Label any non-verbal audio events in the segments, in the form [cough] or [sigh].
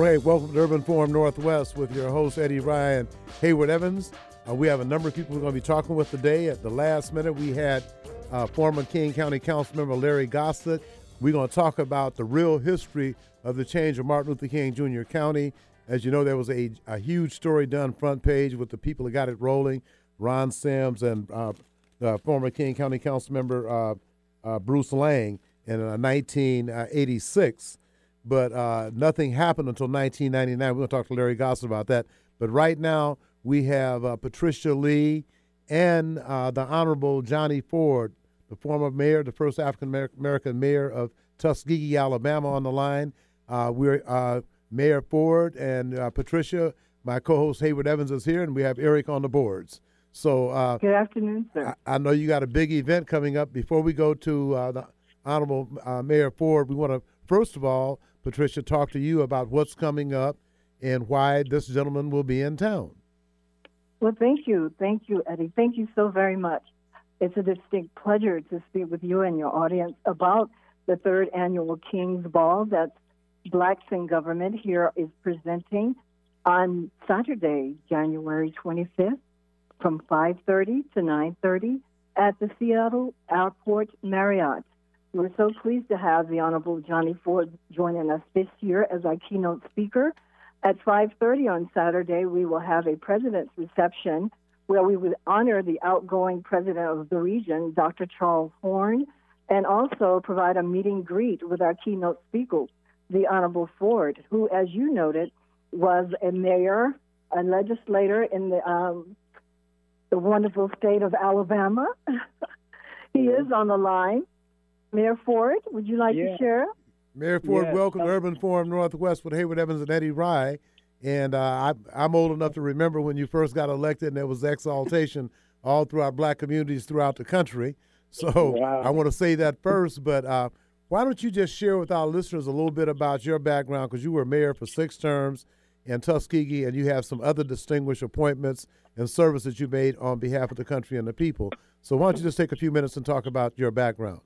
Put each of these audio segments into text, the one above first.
right, welcome to Urban Forum Northwest with your host Eddie Ryan Hayward Evans. Uh, we have a number of people we're going to be talking with today. At the last minute, we had uh, former King County Council member Larry Gossett. We're going to talk about the real history of the change of Martin Luther King Jr. County. As you know, there was a, a huge story done front page with the people that got it rolling, Ron Sims and uh, former King County Council member uh, uh, Bruce Laing in 1986. But uh, nothing happened until 1999. We're going to talk to Larry Gossett about that. But right now, we have uh, Patricia Ly and uh, the Honorable Johnny Ford, the former mayor, the first African American mayor of Tuskegee, Alabama, on the line. Uh, we're uh, Mayor Ford and uh, Patricia. My co-host Hayward Evans is here, and we have Eric on the boards. So, good afternoon, sir. I, I, know you got a big event coming up. Before we go to the Honorable Mayor Ford, we want to first of all Patricia, talk to you about what's coming up and why this gentleman will be in town. Well, thank you. Thank you, Eddie. Thank you so very much. It's a distinct pleasure to speak with you and your audience about the third annual King's Ball that Blacks in Government here is presenting on Saturday, January 25th from 5.30 to 9.30 at the Seattle Airport Marriott. We're so pleased to have the Honorable Johnny Ford joining us this year as our keynote speaker. At 5:30 on Saturday, we will have a president's reception where we would honor the outgoing president of the region, Dr. Charles Horn, and also provide a meeting greet with our keynote speaker, the Honorable Ford, who, as you noted, was a mayor, a legislator in the um, the wonderful state of Alabama. [laughs] he is on the line. Mayor Ford, would you like yeah. to share? Mayor Ford, yes. welcome to Urban Forum Northwest with Hayward Evans and Eddie Rye. And uh, I, am old enough to remember when you first got elected, and there was exaltation [laughs] all through our black communities throughout the country. So wow. I want to say that first, but uh, why don't you just share with our listeners a little bit about your background? Because you were mayor for six terms in Tuskegee, and you have some other distinguished appointments and services you made on behalf of the country and the people. So why don't you just take a few minutes and talk about your background?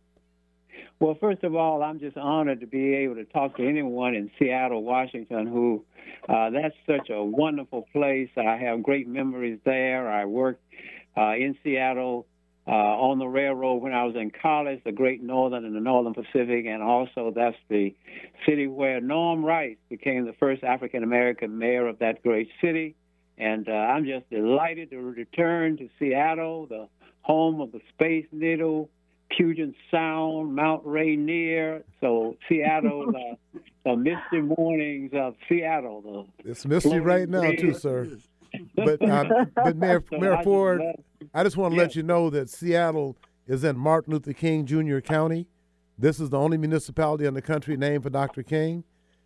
Well, first of all, I'm just honored to be able to talk to anyone in Seattle, Washington, who uh, that's such a wonderful place. I have great memories there. I worked uh, in Seattle uh, on the railroad when I was in college, the Great Northern and the Northern Pacific, and also that's the city where Norm Rice became the first African American mayor of that great city. And uh, I'm just delighted to return to Seattle, the home of the Space Needle Puget Sound, Mount Rainier. So Seattle, [laughs] uh, the misty mornings of Seattle. it's misty right now too, sir. [laughs] But uh, but Mayor, so Mayor I Ford, just I just want to let you know that Seattle is in Martin Luther King Jr. County. This is the only municipality in the country named for Dr. King.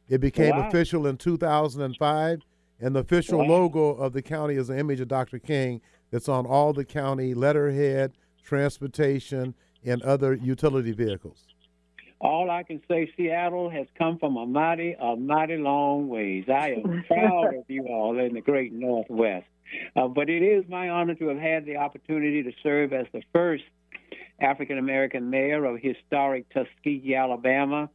It became wow. official in 2005, and the official wow. logo of the county is an image of Dr. King that's on all the county letterhead, transportation, and other utility vehicles? All I can say, Seattle has come from a mighty, a mighty long ways. I am [laughs] proud of you all in the great Northwest. Uh, but it is my honor to have had the opportunity to serve as the first African American mayor of historic Tuskegee, Alabama.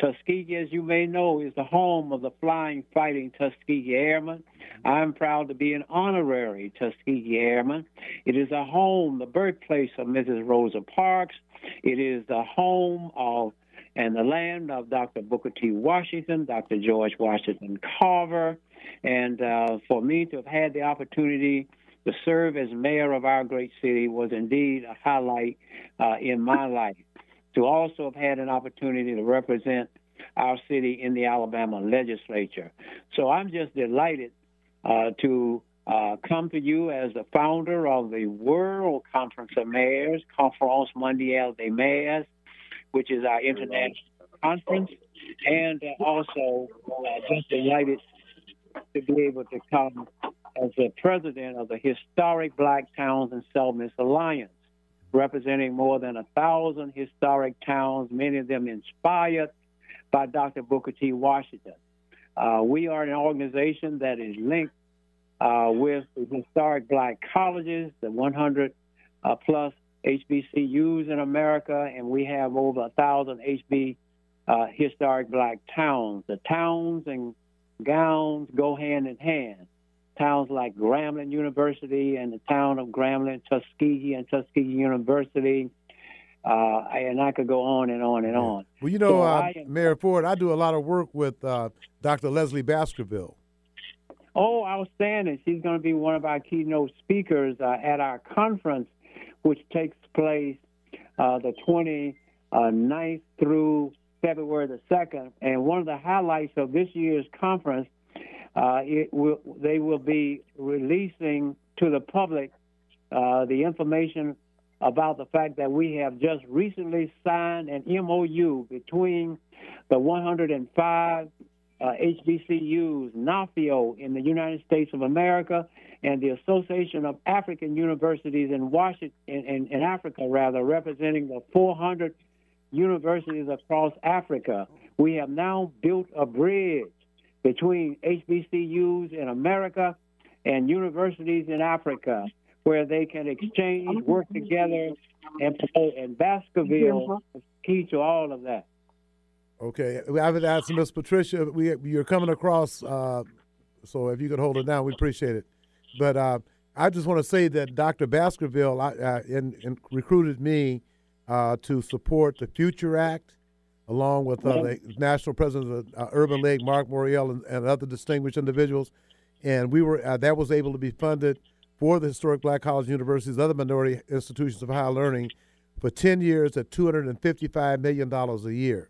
Tuskegee, as you may know, is the home of the flying, fighting Tuskegee Airmen. I'm proud to be an honorary Tuskegee Airman. It is a home, the birthplace of Mrs. Rosa Parks. It is the home of and the land of Dr. Booker T. Washington, Dr. George Washington Carver. And uh, for me to have had the opportunity to serve as mayor of our great city was indeed a highlight uh, in my life. To also have had an opportunity to represent our city in the Alabama legislature. So I'm just delighted uh, to uh, come to you as the founder of the World Conference of Mayors, Conference Mondiale des Maires, which is our international conference, and uh, also uh, just delighted to be able to come as the president of the Historic Black Towns and Settlements Alliance, representing more than a thousand historic towns, many of them inspired by Dr. Booker T. Washington. Uh, we are an organization that is linked uh, with the historic black colleges, the 100 uh, plus HBCUs in America, and we have over a thousand HB uh, historic black towns. The towns and gowns go hand in hand. Towns like Grambling University and the town of Grambling, Tuskegee and Tuskegee University, uh, and I could go on and on and on. Well, you know, so uh, am, Mayor Ford, I do a lot of work with uh, Dr. Lezli Baskerville. Oh, outstanding. She's going to be one of our keynote speakers uh, at our conference, which takes place uh, the 29th through February the 2nd. And one of the highlights of this year's conference, uh, will, they will be releasing to the public the information about the fact that we have just recently signed an MOU between the 105 uh, HBCUs, NAFEO in the United States of America, and the Association of African Universities in Washington, in, in, in Africa, rather, representing the 400 universities across Africa. We have now built a bridge between HBCUs in America and universities in Africa where they can exchange, work together, and. And Baskerville is key to all of that. Okay, I would ask Miss Patricia. We you're coming across, uh, so if you could hold it down, we appreciate it. But uh, I just want to say that Dr. Baskerville uh, in, in recruited me uh, to support the Future Act, along with uh, the national president of uh, Urban League, Marc Morial, and, and, other distinguished individuals. And we were that was able to be funded for the historic black college universities, other minority institutions of higher learning, for 10 years at $255 million a year.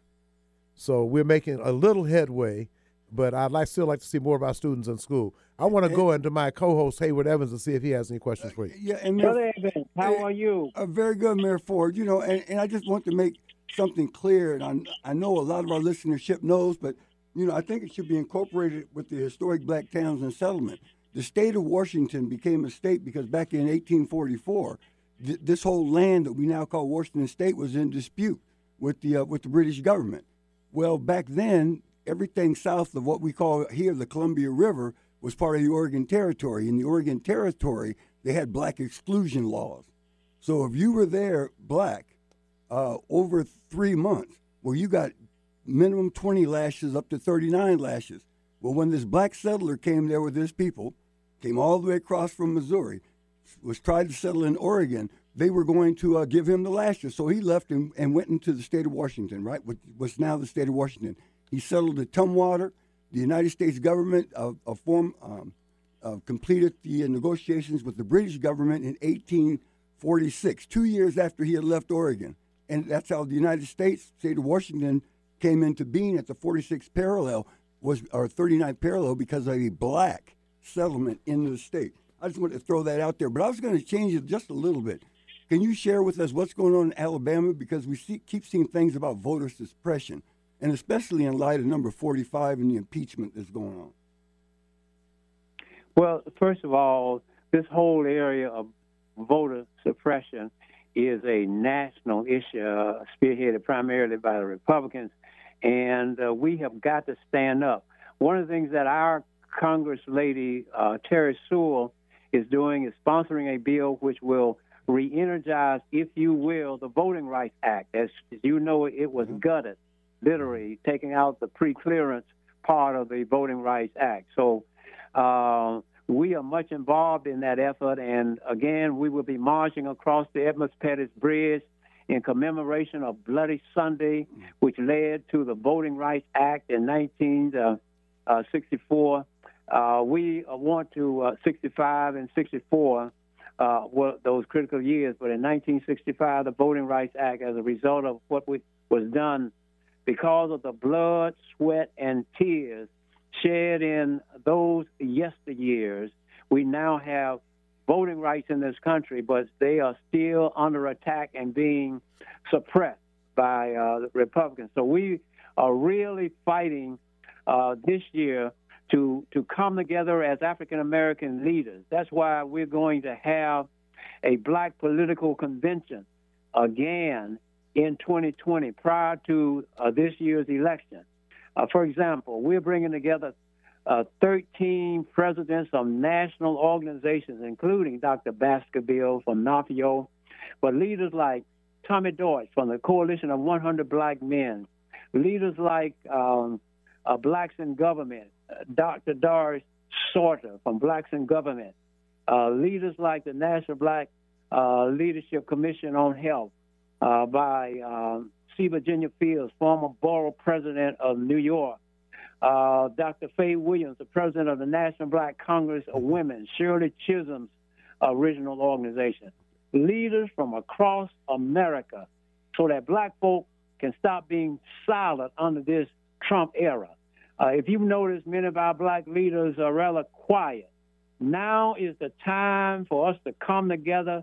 So we're making a little headway, but I'd like, still like to see more of our students in school. I want to go into my co-host Hayward Evans and see if he has any questions for you. Yeah, and Mayor, Evans, how are you? Uh, very good, Mayor Ford. You know, and, and I just want to make something clear, and I, I know a lot of our listenership knows, but you know, I think it should be incorporated with the historic black towns and settlement the state of Washington became a state because back in 1844, th- this whole land that we now call Washington State was in dispute with the uh, with the British government. Well, back then, everything south of what we call here the Columbia River was part of the Oregon Territory. In the Oregon Territory, they had black exclusion laws. So if you were there black uh, over three months, where you got minimum 20 lashes up to 39 lashes. Well, when this black settler came there with his people, came all the way across from Missouri, was tried to settle in Oregon. They were going to uh, give him the lashes, so he left and, and went into the state of Washington, right? Which was now the state of Washington. He settled at Tumwater. The United States government uh, form, um, uh, completed the negotiations with the British government in 1846, two years after he had left Oregon. And that's how the United States, state of Washington, came into being at the 46th parallel, was or 39th parallel because of a black settlement in the state. I just wanted to throw that out there, but I was going to change it just a little bit. Can you share with us what's going on in Alabama? Because we see, keep seeing things about voter suppression, and especially in light of number 45 and the impeachment that's going on. Well, first of all, this whole area of voter suppression is a national issue, uh, spearheaded primarily by the Republicans, and uh, we have got to stand up. One of the things that our Congress lady uh, Terri Sewell is doing is sponsoring a bill which will re-energize, if you will, the Voting Rights Act. As, you know, it was mm-hmm. gutted, literally taking out the pre-clearance part of the Voting Rights Act. So uh, we are much involved in that effort, and again, we will be marching across the Edmunds Pettus Bridge in commemoration of Bloody Sunday, which led to the Voting Rights Act in 1964. Uh, uh, we want to uh, 65 and 64 uh, were those critical years, but in 1965, the Voting Rights Act, as a result of what we, was done because of the blood, sweat, and tears shed in those yesteryears, we now have voting rights in this country, but they are still under attack and being suppressed by uh, Republicans. So we are really fighting uh, this year to to come together as African American leaders. That's why we're going to have a black political convention again in 2020 prior to uh, this year's election. Uh, for example, we're bringing together uh, 13 presidents of national organizations, including Dr. Baskerville from NAFEO, but leaders like Tommy Dortch from the Coalition of 100 Black Men, leaders like um, uh, Blacks in Government, Dr. Doris Sartor from Blacks in Government, uh, leaders like the National Black uh, Leadership Commission on Health uh, by um, C. Virginia Fields, former borough president of New York, uh, Dr. Faye Williams, the president of the National Black Congress of Women, Shirley Chisholm's original organization, leaders from across America, so that black folk can stop being silent under this Trump era. Uh, if you've noticed, many of our black leaders are rather quiet. Now is the time for us to come together,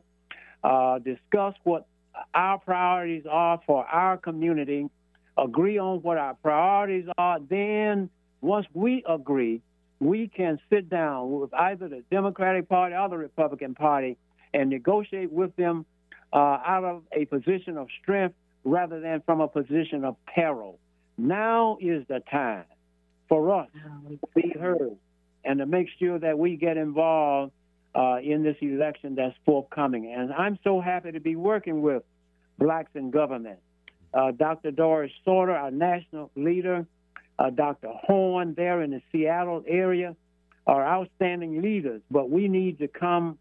uh, discuss what our priorities are for our community, agree on what our priorities are. Then, once we agree, we can sit down with either the Democratic Party or the Republican Party and negotiate with them uh, out of a position of strength rather than from a position of peril. Now is the time for us to be heard and to make sure that we get involved uh, in this election that's forthcoming. And I'm so happy to be working with blacks in government. Uh, Dr. Doris Sartor, our national leader, uh, Dr. Horn there in the Seattle area are outstanding leaders, but we need to come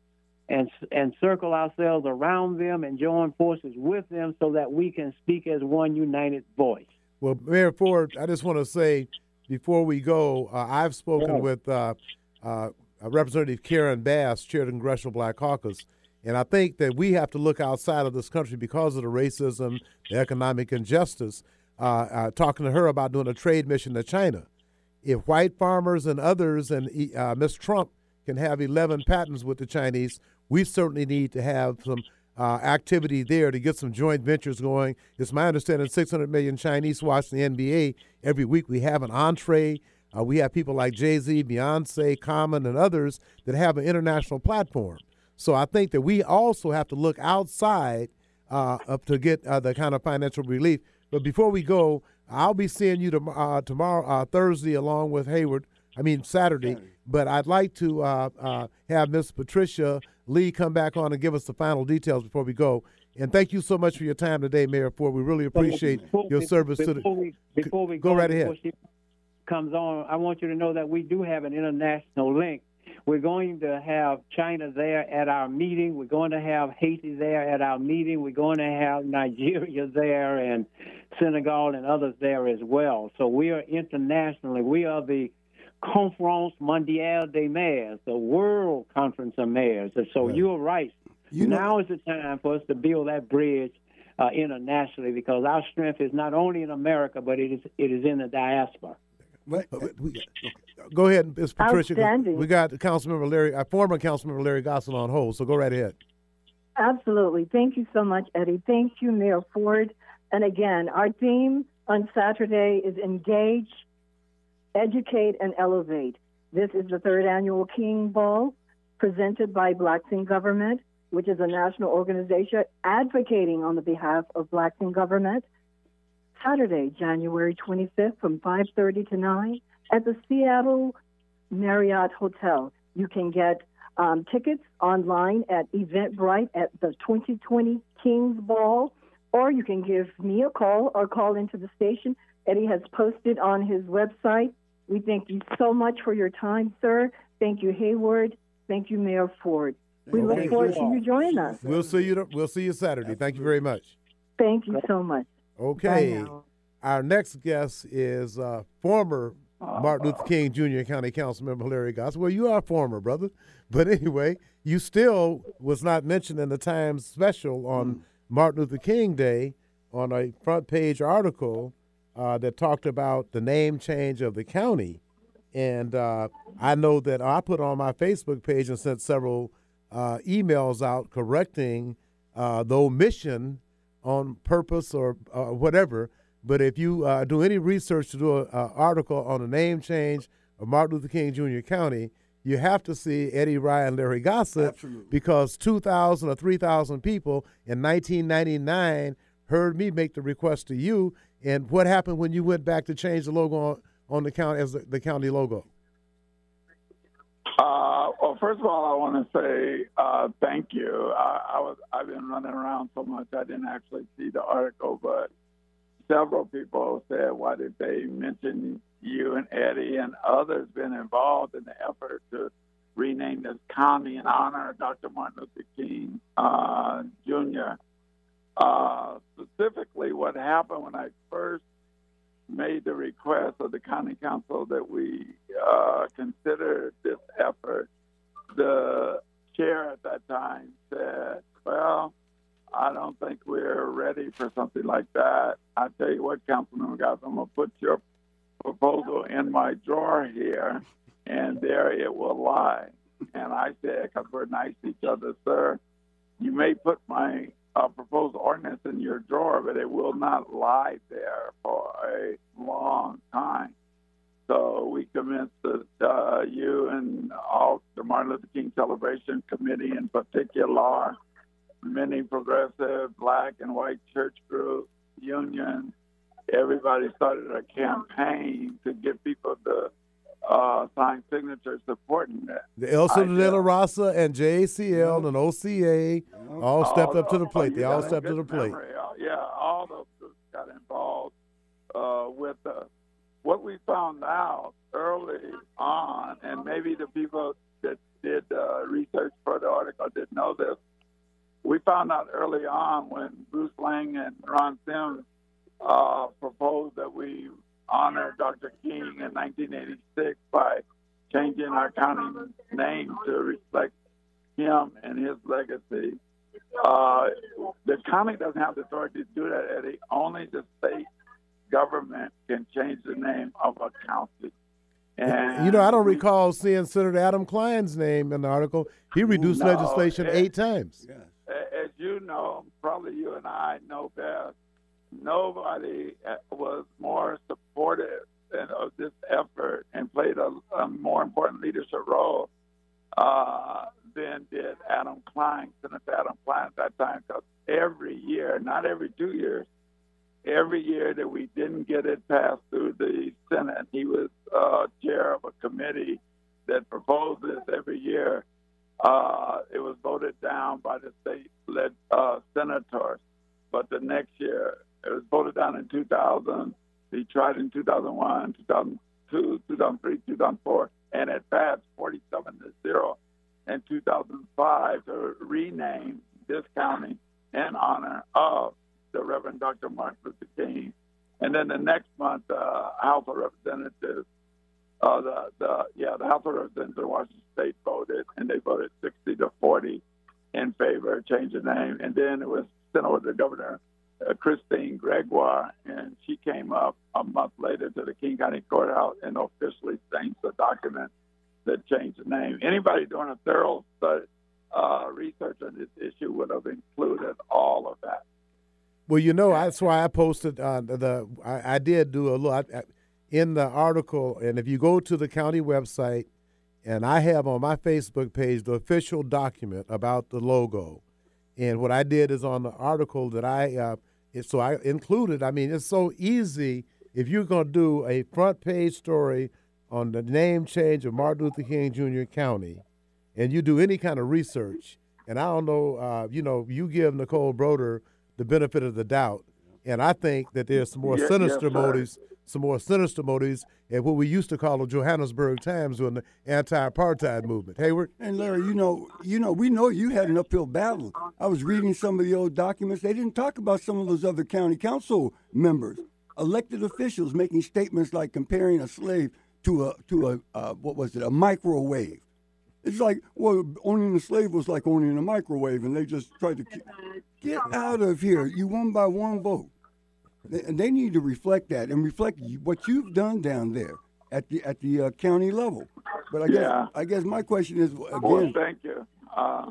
and and circle ourselves around them and join forces with them so that we can speak as one united voice. Well, Mayor Ford, I just want to say before we go, uh, I've spoken yeah. with uh, uh, Representative Karen Bass, chair of the Congressional Black Caucus, and I think that we have to look outside of this country because of the racism, the economic injustice. Uh, uh, talking to her about doing a trade mission to China. If white farmers and others and uh, Ms. Trump can have 11 patents with the Chinese, we certainly need to have some uh, activity there to get some joint ventures going. It's my understanding 600 million Chinese watch the NBA every week. We have an entree. Uh, we have people like Jay Z, Beyonce, Common, and others that have an international platform. So I think that we also have to look outside uh, up to get uh, the kind of financial relief. But before we go, I'll be seeing you to, uh, tomorrow, Thursday, along with Hayward. I mean Saturday. But I'd like to have Miss Patricia Ly come back on and give us the final details before we go. And thank you so much for your time today, Mayor Ford. We really appreciate before, your service to the. We, before we go, go right ahead. Comes on, I want you to know that we do have an international link. We're going to have China there at our meeting. We're going to have Haiti there at our meeting. We're going to have Nigeria [laughs] there and Senegal and others there as well. So we are internationally. We are the Conférence Mondiale des Maires, the World Conference of Mayors. And so right. you're right. You now is the time for us to build that bridge uh, internationally because our strength is not only in America, but it is it is in the diaspora. But, uh, we, go ahead, Ms. Patricia. We got Councilmember Larry, our former Councilmember Larry Gossett on hold, so go right ahead. Absolutely. Thank you so much, Eddie. Thank you, Mayor Ford. And again, our theme on Saturday is engage, educate, and elevate. This is the third annual King Ball presented by Blacks in Government, which is a national organization advocating on the behalf of Blacks in Government. Saturday, January 25th from 5:30 to 9 at the Seattle Marriott Hotel. You can get um, tickets online at Eventbrite at the 2020 Kings Ball, or you can give me a call or call into the station. Eddie has posted on his website we thank you so much for your time, sir. Thank you, Hayward. Thank you, Mayor Ford. We look forward to you joining us. We'll see you. We'll see you Saturday. Thank you very much. Thank you so much. Okay. Our next guest is uh, former Martin Luther King Jr. County Council member Larry Goss. Well, you are former, brother. But anyway, you still was not mentioned in the Times special on mm. Martin Luther King Day on a front page article uh, that talked about the name change of the county. And uh, I know that I put on my Facebook page and sent several uh, emails out correcting uh, the omission on purpose or uh, whatever. But if you uh, do any research to do an article on the name change of Martin Luther King Jr. County, you have to see Eddie Ryan, and Larry Gossett, Absolutely. because 2,000 or 3,000 people in 1999 heard me make the request to you, and what happened when you went back to change the logo on, on the county as the, the county logo? Uh, well, first of all, I want to say uh, thank you. I, I, was I've been running around so much I didn't actually see the article, but several people said, why did they mention you and Eddie and others been involved in the effort to rename this county in honor of Dr. Martin Luther King uh, Jr. Uh, specifically, what happened when I first made the request of the county council that we uh, consider this effort, the chair at that time said, well, I don't think we're ready for something like that. I tell you what, Councilman guys, I'm going to put your proposal in my drawer here, and there it will lie. And I said, because we're nice to each other, sir, you may put my uh, proposed ordinance in your drawer, but it will not lie there for a long time. So we commenced the, uh, you and all the Martin Luther King Celebration Committee in particular, many progressive black and white church groups, unions, everybody started a campaign to get people to uh, sign signatures supporting that. The El Ciudadela Raza and JACL and OCA all stepped up to the plate. They all stepped to the plate. Uh, yeah, all those groups got involved uh, with us. What we found out early on, and maybe the people that did uh, research for the article didn't know this, we found out early on when Bruce Laing and Ron Sims uh, proposed that we honor Dr. King in 1986 by changing our county name to reflect him and his legacy. Uh, the county doesn't have the authority to do that, Eddie. Only the state government can change the name of a county. And you know, I don't recall seeing Senator Adam Kline's name in the article. He reduced No, legislation eight times. As you know, probably you and I know best, nobody uh, was more supportive of this effort and played a, a more important leadership role uh, than did Adam Kline, Senator Adam Kline at that time. Because every year, not every two years, every year that we didn't get it passed through the Senate, he was uh, chair of a committee that proposed this every year. Uh, it was voted down by the state led uh, senators. But the next year, it was voted down in 2000. He tried in 2001, 2002, 2003, 2004, and it passed 47 to 0 in 2005 to rename this county in honor of the Reverend Dr. Martin Luther King. And then the next month, uh, House of Representatives, uh, the, the yeah, the House of Representatives in Washington State voted, and they voted 60 to 40 in favor of changing the name. And then it was sent over to the Governor uh, Christine Gregoire, and she came up a month later to the King County Courthouse and officially changed the document that changed the name. Anybody doing a thorough study, uh, research on this issue would have included all of that. Well, you know, that's why I posted uh, the. I, I did do a lot in the article, and if you go to the county website, and I have on my Facebook page the official document about the logo, and what I did is on the article that I, uh, it, so I included. I mean, it's so easy if you're going to do a front page story on the name change of Martin Luther King Jr. County, and you do any kind of research, and I don't know, uh, you know, you give Nicole Brodeur the benefit of the doubt, and I think that there's some more sinister motives, some more sinister motives, and what we used to call the Johannesburg Times during the anti-apartheid movement. Hayward, And Larry, you know, you know, we know you had an uphill battle. I was reading some of the old documents. They didn't talk about some of those other county council members, elected officials, making statements like comparing a slave to a to a uh, what was it, a microwave. It's like, well, owning a slave was like owning a microwave, and they just tried to get out of here. You won by one vote. They, and they need to reflect that and reflect what you've done down there at the at the uh, county level. But I guess Yeah. I guess my question is Well, again. thank you. Uh,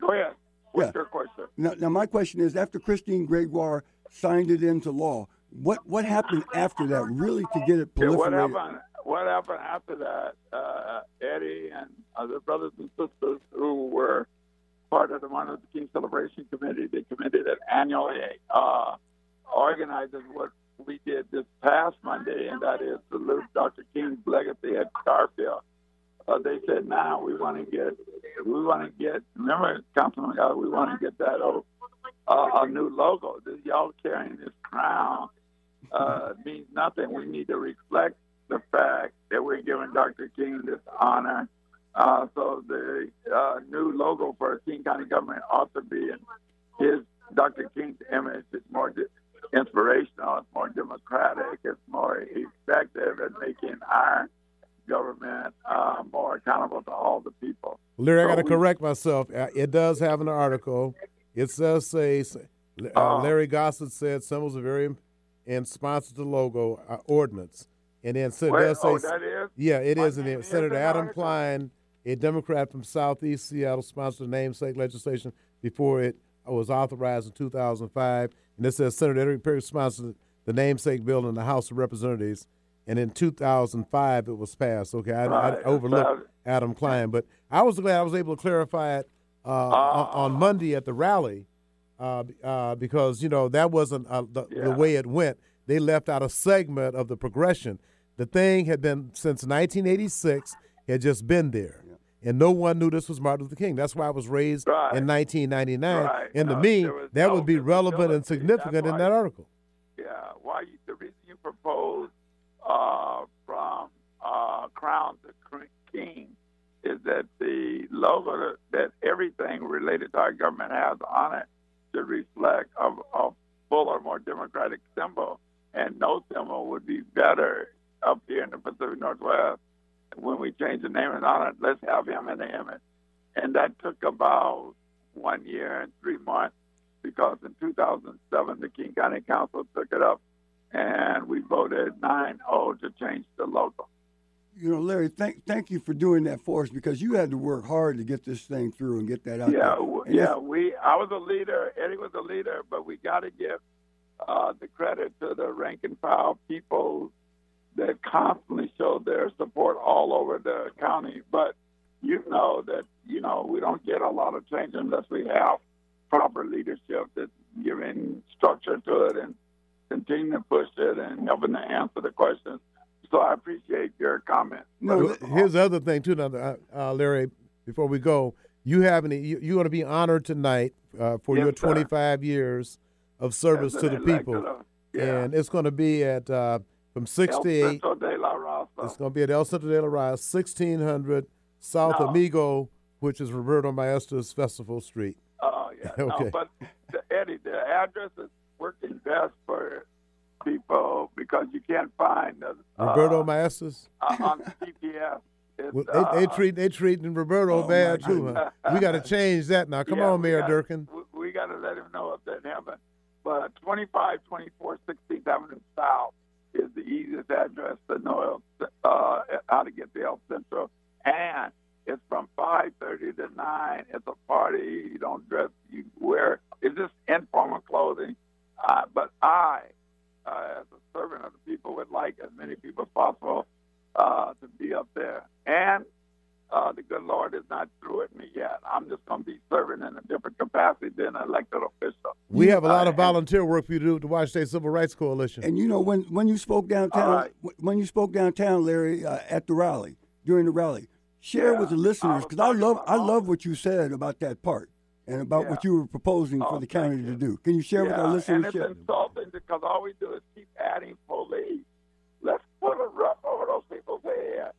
go ahead. What's Yeah. your question? Now, now, my question is: After Christine Gregoire signed it into law, what what happened after that, really, to get it Yeah, what happened? What happened after that? Uh, Eddie and other brothers and sisters who were part of the Martin Luther King Celebration Committee, they committed that annually uh, organizes what we did this past Monday, and that is salute Dr. King's legacy at Garfield. Uh, they said, now we want to get, we want to get. Remember, Councilman, we want to get that oh, uh, a new logo. This, y'all carrying this crown uh, means nothing. We need to reflect the fact that we're giving Dr. King this honor. Uh, so the uh, new logo for King County government ought to be in his Dr. King's image. It's more inspirational. It's more democratic. It's more effective at making our government uh, more accountable to all the people. Larry, so I got to correct myself. Uh, it does have an article. It says say uh, uh, Larry Gossett said symbols are very and sponsored the logo uh, ordinance. And then so Wait, does say, oh, that is? yeah, it is. And then Senator Adam article? Kline, a Democrat from Southeast Seattle, sponsored the namesake legislation before it was authorized in 2005. And it says Senator Eric Perry sponsored the namesake bill in the House of Representatives. And in 2005, it was passed. Okay, I, Right. I overlooked Adam Kline, but I was glad I was able to clarify it uh, on, on Monday at the rally uh, uh, because you know that wasn't uh, the, Yeah. the way it went. They left out a segment of the progression. The thing had been since 1986 had just been there, and no one knew this was Martin Luther King. That's why I was raised Right. in 1999. Right. And to No, me, that no would be relevant and significant in that article. Yeah, why you, the reason you proposed uh, from uh, Crown to King is that the logo that, that everything related to our government has on it should reflect a, a fuller, more democratic symbol, and no symbol would be better up here in the Pacific Northwest. When we change the name and on it, let's have him in the image, and that took about one year and three months because in 2007 the King County Council took it up and we voted 9-0 to change the logo. You know, Larry, thank thank you for doing that for us because you had to work hard to get this thing through and get that out Yeah, there. yeah. We I was a leader. Eddie was a leader, but we got to give uh, the credit to the rank and file people that constantly show their support all over the county. But you know that you know we don't get a lot of change unless we have proper leadership that's giving structure to it and continue to push it and helping to answer the questions. So I appreciate your comment. No, here's the other thing too, now, uh, uh, Larry. Before we go, you have any? You, you're going to be honored tonight uh, for Yes, your sir. 25 years of service As to the elected people, of- yeah. and it's going to be at uh, from six El to eight. Centro de la Raza. It's going to be at El Centro de la Raza, 1600 South No. Amigo, which is Roberto Maestas Festival Street. Oh yeah, [laughs] Okay. no, but the, Eddie, the address is working best for people because you can't find the Roberto uh, Maestas. uh, on the [laughs] GPS. Well, they, they uh, treat they treating Roberto Oh, bad too. Huh? We got to change that now. Come yeah, on, Mayor gotta- Durkin. We, we got to let him know if that happened. But 25, 24, 16th Avenue South is the easiest address to know uh, how to get to El Centro, and it's from 5:30 to 9. It's a party. You don't dress. You wear. It's just informal clothing. Uh, but I, uh, as a servant of the people, would like as many people as possible uh, to be up there. And uh, the good Lord is not through with me yet. I'm just going to be serving in a different capacity than an elected official. We have a lot Uh, of volunteer work for you to do with the Washington State Civil Rights Coalition. And you know when when you spoke downtown, All right. wh- when you spoke downtown, Larry, uh, at the rally during the rally, share Yeah, with the listeners because I talking love I love what you said about that part and about what you were proposing for Oh, the thank county to do. Can you share with our listeners? and it's listenership? insulting because all we do is keep adding police. Let's put a roof over those people's head.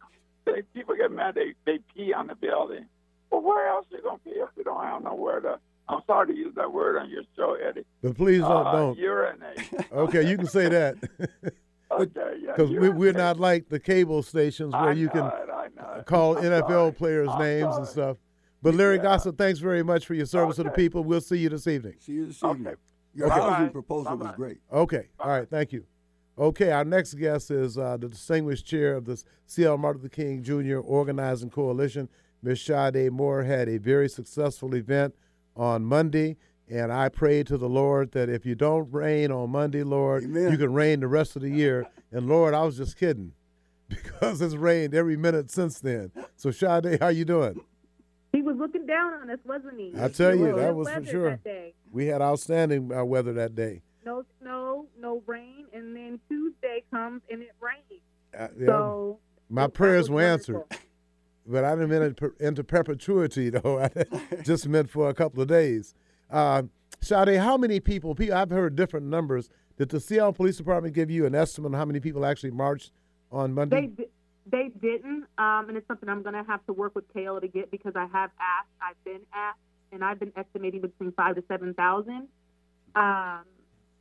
They, people get mad. They they pee on the building. Well, where else are you gonna pee if you don't have nowhere to? I'm sorry to use that word on your show, Eddie. But please don't. Uh, don't. Urinate. [laughs] Okay, you can say that [laughs] okay, yeah. [laughs] because we, we're not like the cable stations where I you can it, I call I'm NFL sorry. players I'm names and stuff. But Larry Yeah. Gossett, thanks very much for your service to the people. We'll see you this evening. See you this Okay. evening. Your Okay. housing Bye-bye. proposal was Bye-bye. great. Okay, all right, thank you. Okay, our next guest is uh, the distinguished chair of the CL Martin Luther King Jr. Organizing Coalition. Ms. Shaude' Moore had a very successful event on Monday, and I pray to the Lord that if you don't rain on Monday, Lord, Amen. you can rain the rest of the year. And Lord, I was just kidding [laughs] because it's rained every minute since then. So Shaude', how you doing? He was looking down on us, wasn't he? I tell you, Good that was for sure. That day. We had outstanding uh, weather that day. No snow, no rain, and then Tuesday comes and it rains. Uh, yeah, So my prayers was were answered. but I didn't mean it per- into perpetuity [laughs] though. I [laughs] just meant for a couple of days. Uh, Shaude', how many people? People, I've heard different numbers. Did the Seattle Police Department give you an estimate on how many people actually marched on Monday? They they didn't, um, and it's something I'm going to have to work with Kayla to get because I have asked, I've been asked, and I've been estimating between five to seven thousand. Um,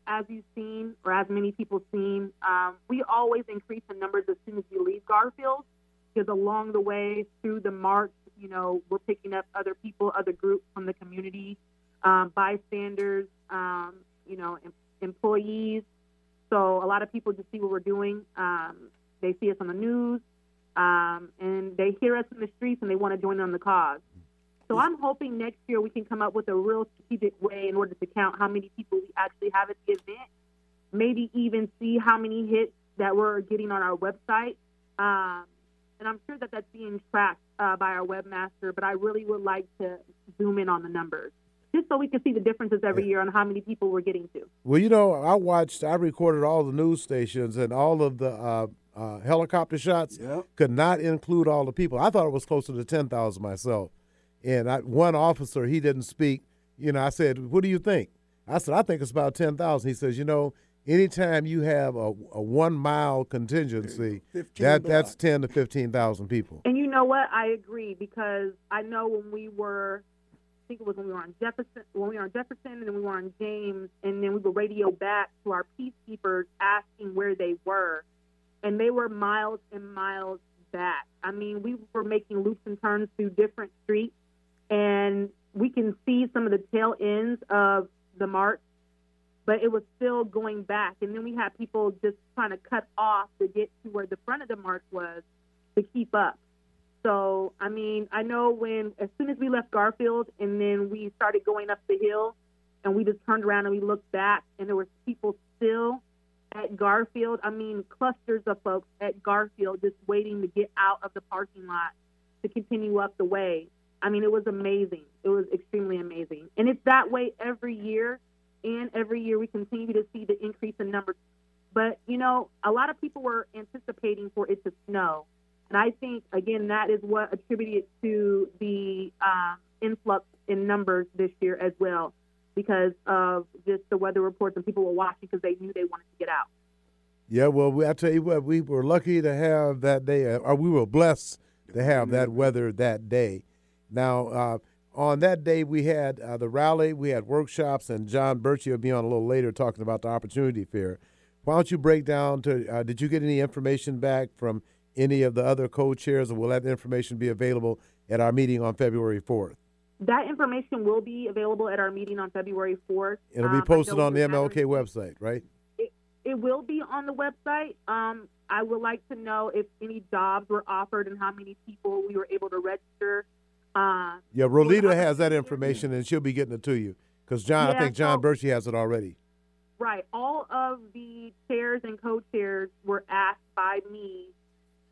as you've seen, or as many people seen, um, we always increase the numbers as soon as we leave Garfield because along the way through the march, you know, we're picking up other people, other groups from the community, um, bystanders, um, you know, em- employees. So a lot of people just see what we're doing. Um, they see us on the news, um, and they hear us in the streets, and they want to join on the cause. So I'm hoping next year we can come up with a real strategic way in order to count how many people we actually have at the event. Maybe even see how many hits that we're getting on our website. Um, and I'm sure that that's being tracked uh, by our webmaster. But I really would like to zoom in on the numbers, just so we can see the differences every year on how many people we're getting to. Well, you know, I watched, I recorded all the news stations and all of the uh, uh, helicopter shots Yep. could not include all the people. I thought it was closer to 10,000 myself. And I, one officer, he didn't speak. You know, I said, What do you think? I said, I think it's about 10,000. He says, You know, anytime you have a, a one mile contingency, [laughs] that that's 10 to 15,000 people. And you know what? I agree because I know when we were, I think it was when we were on Jefferson, when we were on Jefferson, and then we were on James, and then we would radio back to our peacekeepers asking where they were, and they were miles and miles back. I mean, we were making loops and turns through different streets, and we can see some of the tail ends of the march, but it was still going back. And then we had people just trying to cut off to get to where the front of the march was to keep up. So, I mean, I know when, as soon as we left Garfield and then we started going up the hill and we just turned around and we looked back and there was people still at Garfield. I mean, clusters of folks at Garfield just waiting to get out of the parking lot to continue up the way. I mean, it was amazing. It was extremely amazing. And it's that way every year. And every year we continue to see the increase in numbers. But, you know, a lot of people were anticipating for it to snow. And I think, again, that is what attributed to the um, influx in numbers this year as well, because of just the weather reports and people were watching because they knew they wanted to get out. Yeah, well, we, I tell you what, we were lucky to have that day, uh, or we were blessed to have that weather that day. Now, uh, on that day, we had uh, the rally, we had workshops, and Jon Bersche will be on a little later talking about the Opportunity Fair. Why don't you break down to, uh, did you get any information back from any of the other co-chairs, or will that information be available at our meeting on February 4th? That information will be available at our meeting on February 4th. It'll Um, be posted know on the MLK website, right? It will be on the website. Um, I would like to know if any jobs were offered and how many people we were able to register. Uh, Yeah, Rolita has that information, and she'll be getting it to you. Because John, I think John so- has it already. Right. All of the chairs and co-chairs were asked by me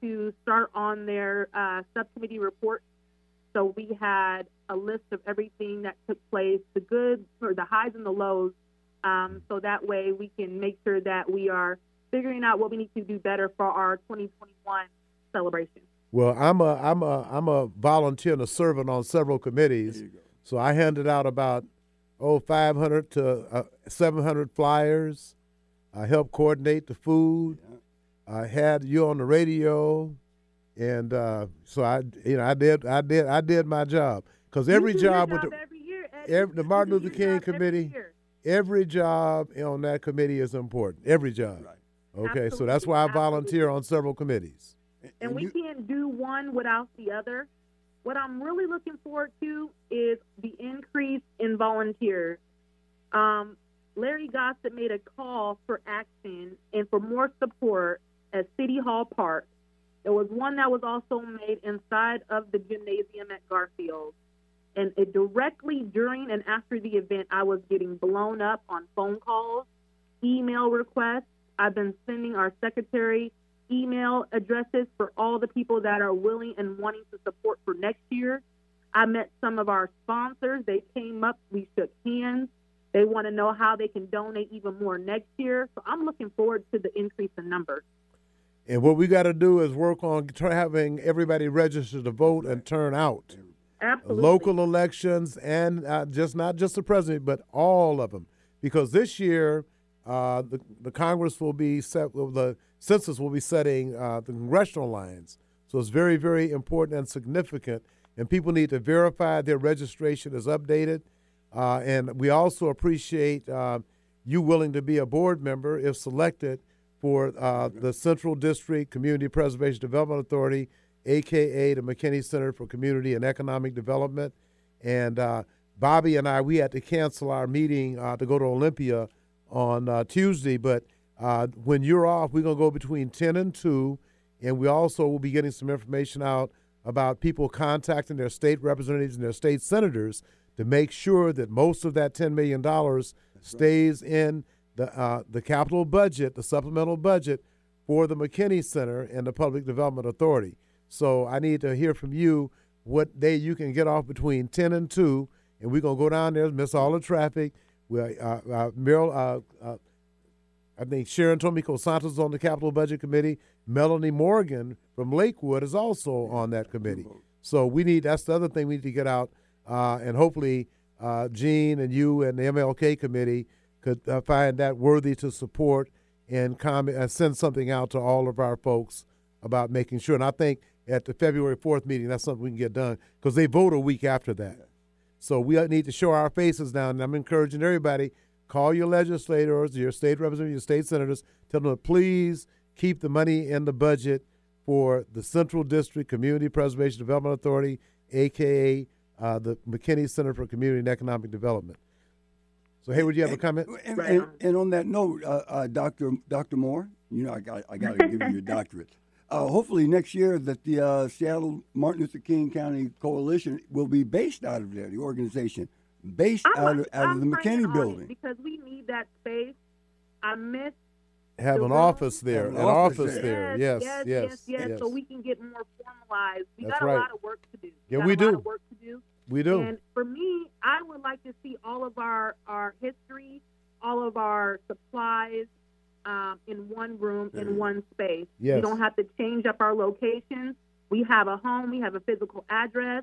to start on their uh, subcommittee reports. So we had a list of everything that took place, the good or the highs and the lows. Um, so that way we can make sure that we are figuring out what we need to do better for our 2021 celebration. Well, I'm a I'm a I'm a volunteer and a servant on several committees. So I handed out about oh 500 to uh, 700 flyers. I helped coordinate the food. I had you on the radio, and uh, so I you know I did I did I did my job because every You do your job with the every year, every- the Martin Luther King job every Committee, every job on that committee is important. Every job. Right. Okay, so that's why I Absolutely, volunteer on several committees. And we can't do one without the other. What I'm really looking forward to is the increase in volunteers. Um, Larry Gossett made a call for action and for more support at City Hall Park. There was one that was also made inside of the gymnasium at Garfield. And it directly during and after the event, I was getting blown up on phone calls, email requests. I've been sending our secretary email addresses for all the people that are willing and wanting to support for next year. I met some of our sponsors. They came up, we shook hands. They want to know how they can donate even more next year. So I'm looking forward to the increase in numbers. And what we got to do is work on having everybody register to vote and turn out. Absolutely. Local elections and uh, just not just the president, but all of them. Because this year, uh, the the Congress will be set. The census will be setting uh, the congressional lines. So it's very very important and significant, and people need to verify their registration is updated. Uh, and we also appreciate uh, you willing to be a board member if selected for uh, the Central District Community Preservation Development Authority, aka the McKinney Center for Community and Economic Development. And uh, Bobby and I, we had to cancel our meeting to go to Olympia on uh, Tuesday. But uh, when you're off, we're going to go between 10 and 2. And we also will be getting some information out about people contacting their state representatives and their state senators to make sure that most of that $10 million stays in the, uh, the capital budget, the supplemental budget for the McKinney Center and the Public Development Authority. So I need to hear from you what day you can get off between 10 and 2, and we're going to go down there, miss all the traffic. We, uh, uh, Meryl, uh, uh, I think Sharon Tomiko Santos is on the Capital Budget Committee. Melanie Morgan from Lakewood is also on that committee. So we need, that's the other thing we need to get out, uh, and hopefully uh, Gene and you and the MLK committee could uh, find that worthy to support and comment, uh, send something out to all of our folks about making sure. And I think at the February 4th meeting, that's something we can get done because they vote a week after that. So we need to show our faces now. And I'm encouraging everybody call your legislators, your state representatives, your state senators, tell them to please keep the money in the budget for the Central District Community Preservation Development Authority, aka uh, the McKinney Center for Community and Economic Development. So, Hayward, you have a comment? And, and, and on that note, uh, uh, Doctor Doctor Moore, you know I got I got to give you your doctorate. Uh, hopefully next year that the uh, Seattle Martin Luther King County Coalition will be based out of there, the organization based I'm, out of out I'm of the McKinney building. because we need that space. I miss Have an office there, an an office office there. there. Yes, yes, yes, yes, yes, So we can get more formalized. We That's got a right. lot of work to do. Yeah, got we a do. Lot of work to do. We do. And for me, I would like to see all of our our history, all of our supplies, um, in one room, in one space. Yes. We don't have to change up our locations. We have a home. We have a physical address.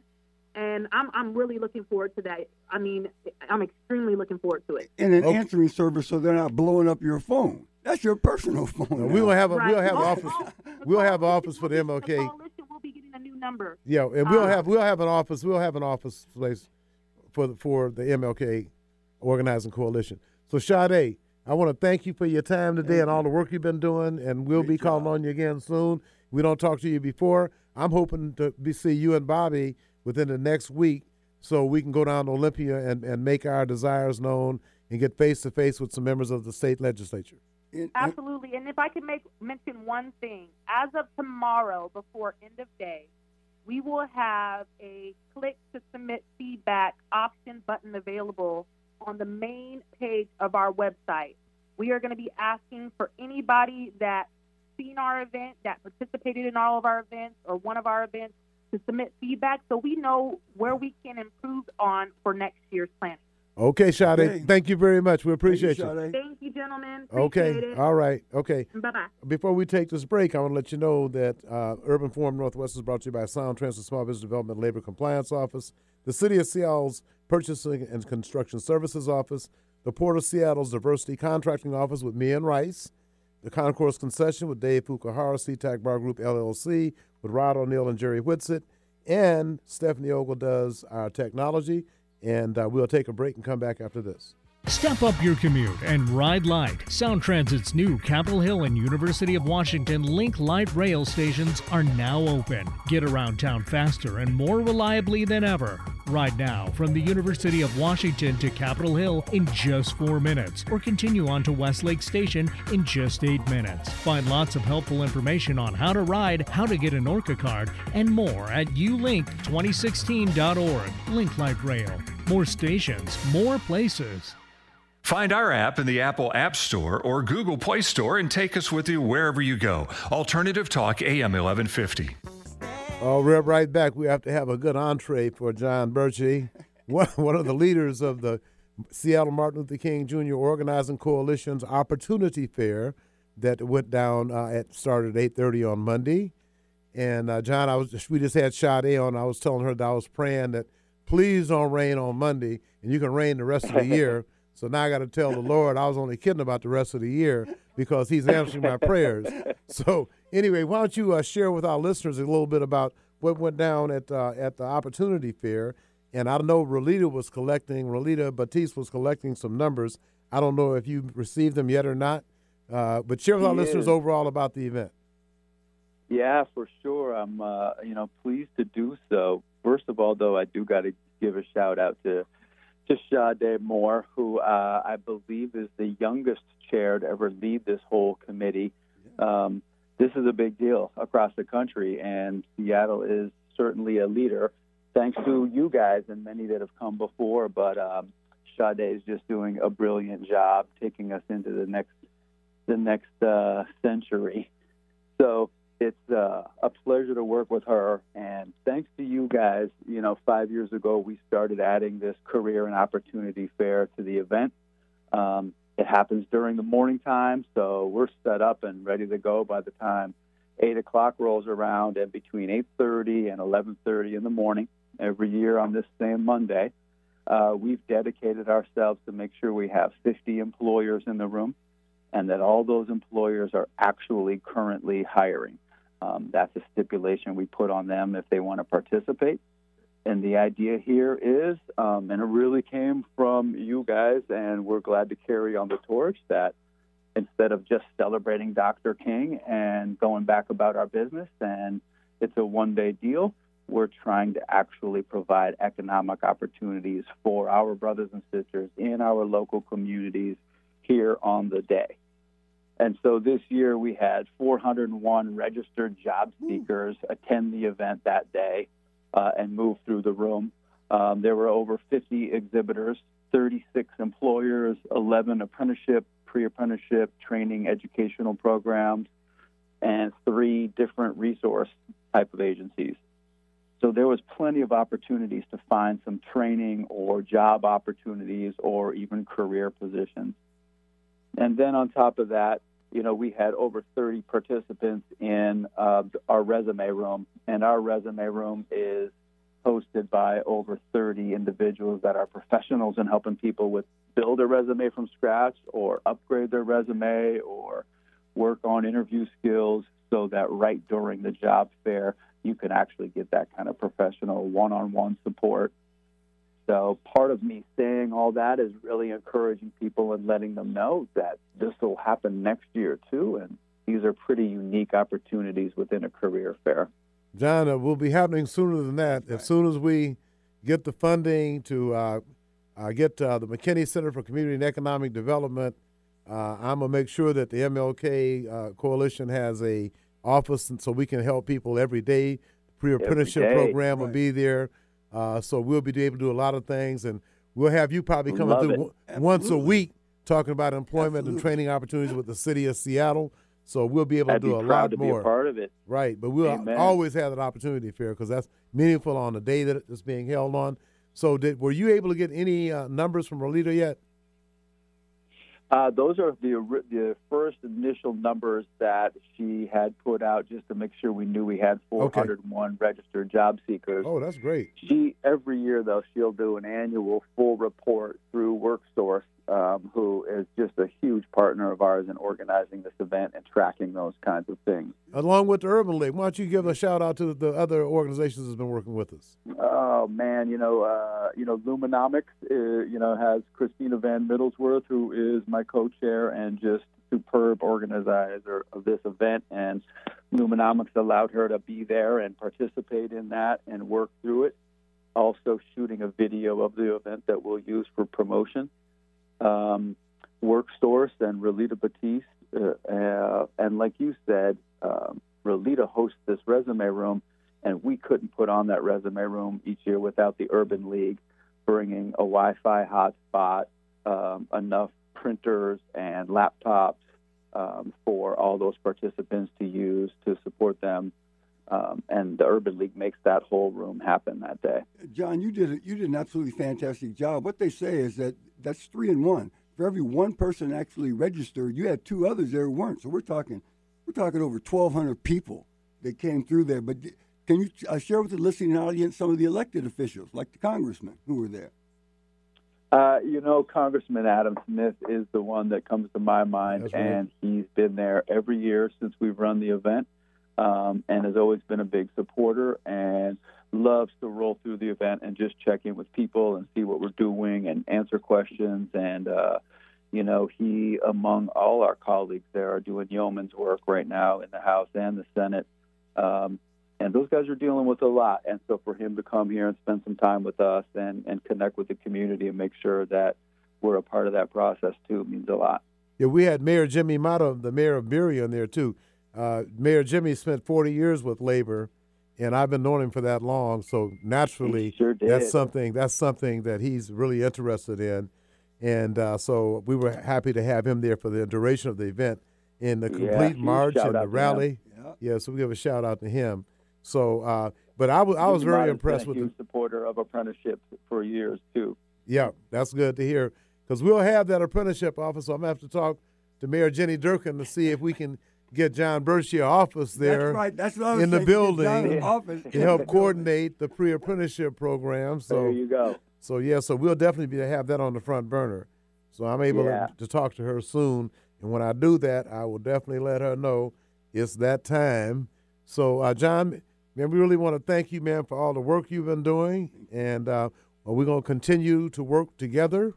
And I'm, I'm really looking forward to that. I mean, I'm extremely looking forward to it. and an Okay. answering service so they're not blowing up your phone. That's your personal [laughs] phone. No, we will have a Right. we'll have Oh, office. oh, [laughs] We'll have office for the will MLK. The coalition will be getting a new number. Yeah, and we'll Uh, have we'll have an office. We'll have an office place for the, for the MLK organizing coalition. So Shaude', I want to thank you for your time today and all the work you've been doing, and we'll be Great calling job. on you again soon. We don't talk to you before. I'm hoping to be, see you and Bobby within the next week, so we can go down to Olympia and, and make our desires known and get face to face with some members of the state legislature. And- and- Absolutely. And if I can make mention one thing, as of tomorrow, before end of day, we will have a click to submit feedback option button available on the main page of our website. We are going to be asking for anybody that seen our event, that participated in all of our events or one of our events to submit feedback so we know where we can improve on for next year's planning. Okay, Shaude', Okay. thank you very much. We appreciate you. Shaude'. Thank you, gentlemen. Okay, it. all right, okay. Bye bye. Before we take this break, I want to let you know that uh, Urban Forum Northwest is brought to you by Sound Transit Small Business Development Labor Compliance Office, the City of Seattle's Purchasing and Construction Services Office, the Port of Seattle's Diversity Contracting Office with Mian Rice, the Concourse Concession with Dave Fukuhara, SeaTac Bar Group LLC with Rod O'Neill and Jerry Whitsett, and Stephanie Ogle does our technology. And uh, we'll take a break and come back after this. Step up your commute and ride light. Sound Transit's new Capitol Hill and University of Washington Link Light rail stations are now open. Get around town faster and more reliably than ever. Ride now from the University of Washington to Capitol Hill in just four minutes, or continue on to Westlake Station in just eight minutes. Find lots of helpful information on how to ride, how to get an ORCA card, and more at ulink2016.org. Link Light Rail. More stations, more places. Find our app in the Apple App Store or Google Play Store and take us with you wherever you go. Alternative Talk AM 1150. Oh, we're right back. We have to have a good entree for Jon Bersche, [laughs] one, one of the leaders of the Seattle Martin Luther King Jr. Organizing Coalition's Opportunity Fair that went down uh, at started at eight thirty on Monday. And uh, Jon, I was just, we just had Shaude' on. I was telling her that I was praying that please don't rain on Monday, and you can rain the rest of the [laughs] year So now I got to tell the Lord I was only kidding about the rest of the year because He's answering my prayers. [laughs] So anyway, why don't you uh, share with our listeners a little bit about what went down at uh, at the Opportunity Fair? And I know Relita was collecting, Relita Batiste was collecting some numbers. I don't know if you received them yet or not, uh, but share with our listeners overall about the event. Yeah, for sure. I'm, uh, you know, pleased to do so. First of all, though, I do got to give a shout out to to Shaude' Moore, who uh, I believe is the youngest chair to ever lead this whole committee. Um, this is a big deal across the country, and Seattle is certainly a leader, thanks to you guys and many that have come before. But um, Shaude' is just doing a brilliant job taking us into the next the next uh, century. So it's uh, a pleasure to work with her. And thanks to you guys, you know, five years ago, we started adding this career and opportunity fair to the event. Um, it happens during the morning time, so we're set up and ready to go by the time 8 o'clock rolls around and between 8.30 and 11.30 in the morning every year on this same Monday. Uh, we've dedicated ourselves to make sure we have 50 employers in the room and that all those employers are actually currently hiring. Um, that's a stipulation we put on them if they want to participate. And the idea here is, um, and it really came from you guys, and we're glad to carry on the torch that instead of just celebrating Dr. King and going back about our business and it's a one day deal, we're trying to actually provide economic opportunities for our brothers and sisters in our local communities here on the day. And so this year we had 401 registered job seekers attend the event that day uh, and move through the room. Um, there were over 50 exhibitors, 36 employers, 11 apprenticeship, pre apprenticeship, training, educational programs, and three different resource type of agencies. So there was plenty of opportunities to find some training or job opportunities or even career positions. And then on top of that, you know, we had over 30 participants in uh, our resume room, and our resume room is hosted by over 30 individuals that are professionals in helping people with build a resume from scratch or upgrade their resume or work on interview skills so that right during the job fair you can actually get that kind of professional one-on-one support so part of me saying all that is really encouraging people and letting them know that this will happen next year too, and these are pretty unique opportunities within a career fair. Jon, uh, will be happening sooner than that. As soon as we get the funding to uh, uh, get uh, the McKinney Center for Community and Economic Development, uh, I'm gonna make sure that the MLK uh, Coalition has a office, and so we can help people every day. The pre-apprenticeship program right. will be there. Uh, so we'll be able to do a lot of things, and we'll have you probably coming Love through w- once a week talking about employment Absolutely. and training opportunities with the city of Seattle. So we'll be able I'd to do a lot to more. Be a part of it, right? But we'll Amen. always have that opportunity fair because that's meaningful on the day that it's being held on. So, did were you able to get any uh, numbers from Relita yet? Uh, those are the the first initial numbers that she had put out just to make sure we knew we had 401 okay. registered job seekers. Oh, that's great. She every year though she'll do an annual full report through WorkSource um, who is just a huge partner of ours in organizing this event and tracking those kinds of things. Along with the Urban League, why don't you give a shout out to the other organizations that's been working with us? Oh man, you know, uh, you know, Lumenomics, uh, you know, has Christina Van Middlesworth, who is my co-chair and just superb organizer of this event, and Lumenomics allowed her to be there and participate in that and work through it. Also, shooting a video of the event that we'll use for promotion um, WorkSource and Relita Batiste. Uh, uh, and like you said, um, Relita hosts this resume room, and we couldn't put on that resume room each year without the Urban League bringing a Wi-Fi hotspot, um, enough printers and laptops um, for all those participants to use to support them. Um, and the Urban League makes that whole room happen that day. Jon, you did you did an absolutely fantastic job. What they say is that that's three and one. For every one person actually registered, you had two others there who weren't. So we're talking, we're talking over 1,200 people that came through there. But can you uh, share with the listening audience some of the elected officials, like the congressmen who were there? Uh, you know, Congressman Adam Smith is the one that comes to my mind, That's right. and he's been there every year since we've run the event, um, and has always been a big supporter and loves to roll through the event and just check in with people and see what we're doing and answer questions. And uh, you know, he among all our colleagues there are doing yeoman's work right now in the House and the Senate. Um, and those guys are dealing with a lot. And so for him to come here and spend some time with us and, and connect with the community and make sure that we're a part of that process too means a lot. Yeah, we had Mayor Jimmy Matta, the mayor of Burien, on there too. Uh, mayor Jimmy spent 40 years with labor, and I've been knowing him for that long. So naturally, sure that's something that's something that he's really interested in, and uh, so we were happy to have him there for the duration of the event in the complete huge march and the rally. Yeah. Yeah, so we give a shout out to him. So, uh, but I was I was Jimmy very Matta's impressed been with a the supporter of apprenticeships for years too. Yeah, that's good to hear. Because we'll have that apprenticeship office. So I'm going to have to talk to Mayor Jenny Durkin to see if we can get Jon Bersche office there That's right. That's what I was in the saying. Get Jon building in office. to help coordinate the pre-apprenticeship program. there you go. so yeah, so we'll definitely be to have that on the front burner. So I'm able Yeah. to, to talk to her soon, and when I do that, I will definitely let her know it's that time. So, uh, Jon, man, we really want to thank you, man, for all the work you've been doing, and uh, well, we're going to continue to work together.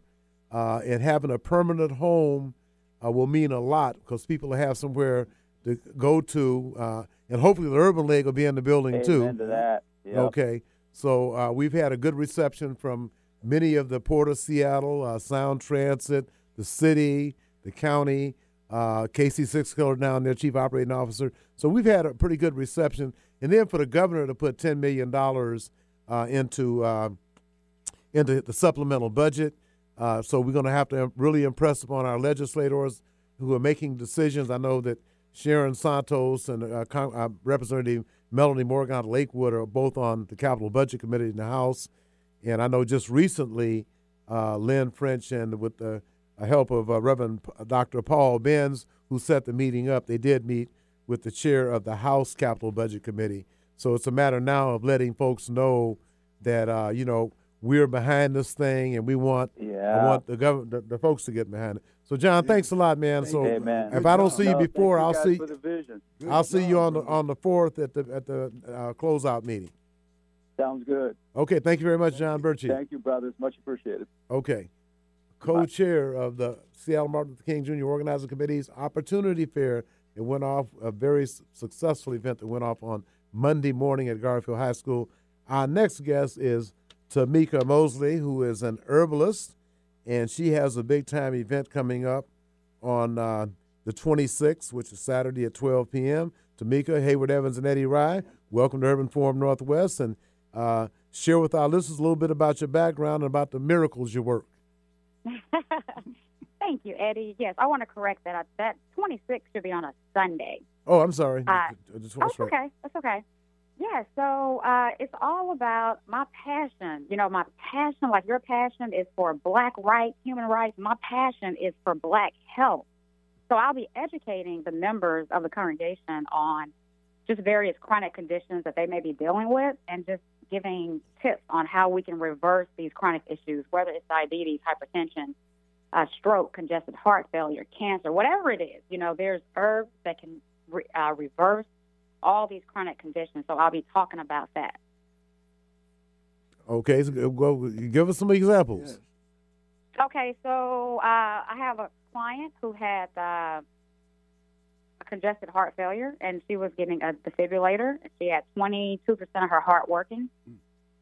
Uh, and having a permanent home uh, will mean a lot because people have somewhere to go to, uh, and hopefully the Urban League will be in the building too. Amen to that. Yep. Okay, so uh, we've had a good reception from many of the Port of Seattle, uh, Sound Transit, the city, the county, uh, Casey Sixkiller down there, chief operating officer. So we've had a pretty good reception. And then for the governor to put ten million dollars uh, into uh, into the supplemental budget, uh, so we're going to have to really impress upon our legislators who are making decisions. I know that Sharon Santos and uh, Con- uh, Representative Melanie Morgan of Lakewood are both on the Capital Budget Committee in the House, and I know just recently uh, Lynn French and with the uh, help of uh, Reverend Dr. Paul Benz, who set the meeting up, they did meet with the chair of the House Capital Budget Committee. So it's a matter now of letting folks know that uh, you know we're behind this thing, and we want I want the government, the, the folks to get behind it. So, Jon, thanks a lot, man. So, you. Amen. if I don't see you No, before, I'll see. I'll see you on the on the fourth at the at the uh, closeout meeting. Sounds good. Okay, thank you very much, Jon Bersche. Thank you, brothers. Much appreciated. Okay, co-chair of the Seattle Martin Luther King Jr. Organizing Committee's Opportunity Fair. It went off a very successful event that went off on Monday morning at Garfield High School. Our next guest is Tamika Moseley, who is an herbalist, and she has a big time event coming up on uh, the 26th, which is Saturday at 12 p.m. Tamika, Hayward Evans, and Eddie Rye, welcome to Urban Forum Northwest, and uh, share with our listeners a little bit about your background and about the miracles you work. [laughs] Thank you, Eddie. Yes, I want to correct that. That 26 should be on a Sunday. Oh, I'm sorry. Uh, just Oh, it's okay. That's okay. Yeah, so uh, it's all about my passion. You know, my passion, like your passion, is for black rights, human rights. My passion is for black health. So I'll be educating the members of the congregation on just various chronic conditions that they may be dealing with and just giving tips on how we can reverse these chronic issues, whether it's diabetes, hypertension, uh, stroke, congested heart failure, cancer, whatever it is. You know, there's herbs that can re- uh, reverse all these chronic conditions. So I'll be talking about that. Okay, so go, give us some examples. Okay, so uh, I have a client who had uh, a congested heart failure, and she was getting a defibrillator. She had 22% of her heart working.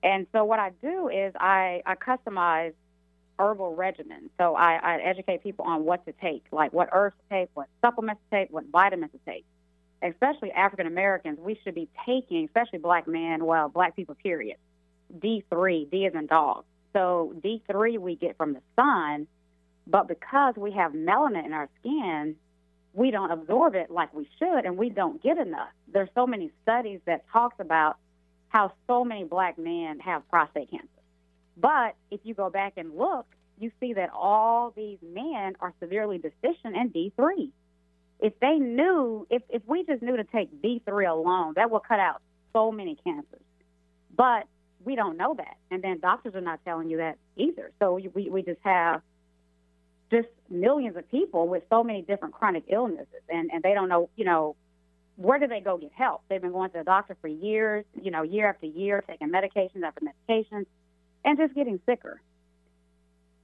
And so what I do is I, I customize herbal regimen. So I, I educate people on what to take, like what herbs to take, what supplements to take, what vitamins to take. Especially African Americans, we should be taking, especially black men, well, black people, period, D3, D is in dog. So D3 we get from the sun, but because we have melanin in our skin, we don't absorb it like we should, and we don't get enough. There's so many studies that talks about how so many black men have prostate cancer. But if you go back and look, you see that all these men are severely deficient in D3. If they knew, if, if we just knew to take D3 alone, that would cut out so many cancers. But we don't know that, and then doctors are not telling you that either. So we we just have just millions of people with so many different chronic illnesses, and and they don't know, you know, where do they go get help? They've been going to the doctor for years, you know, year after year, taking medications after medications, and just getting sicker.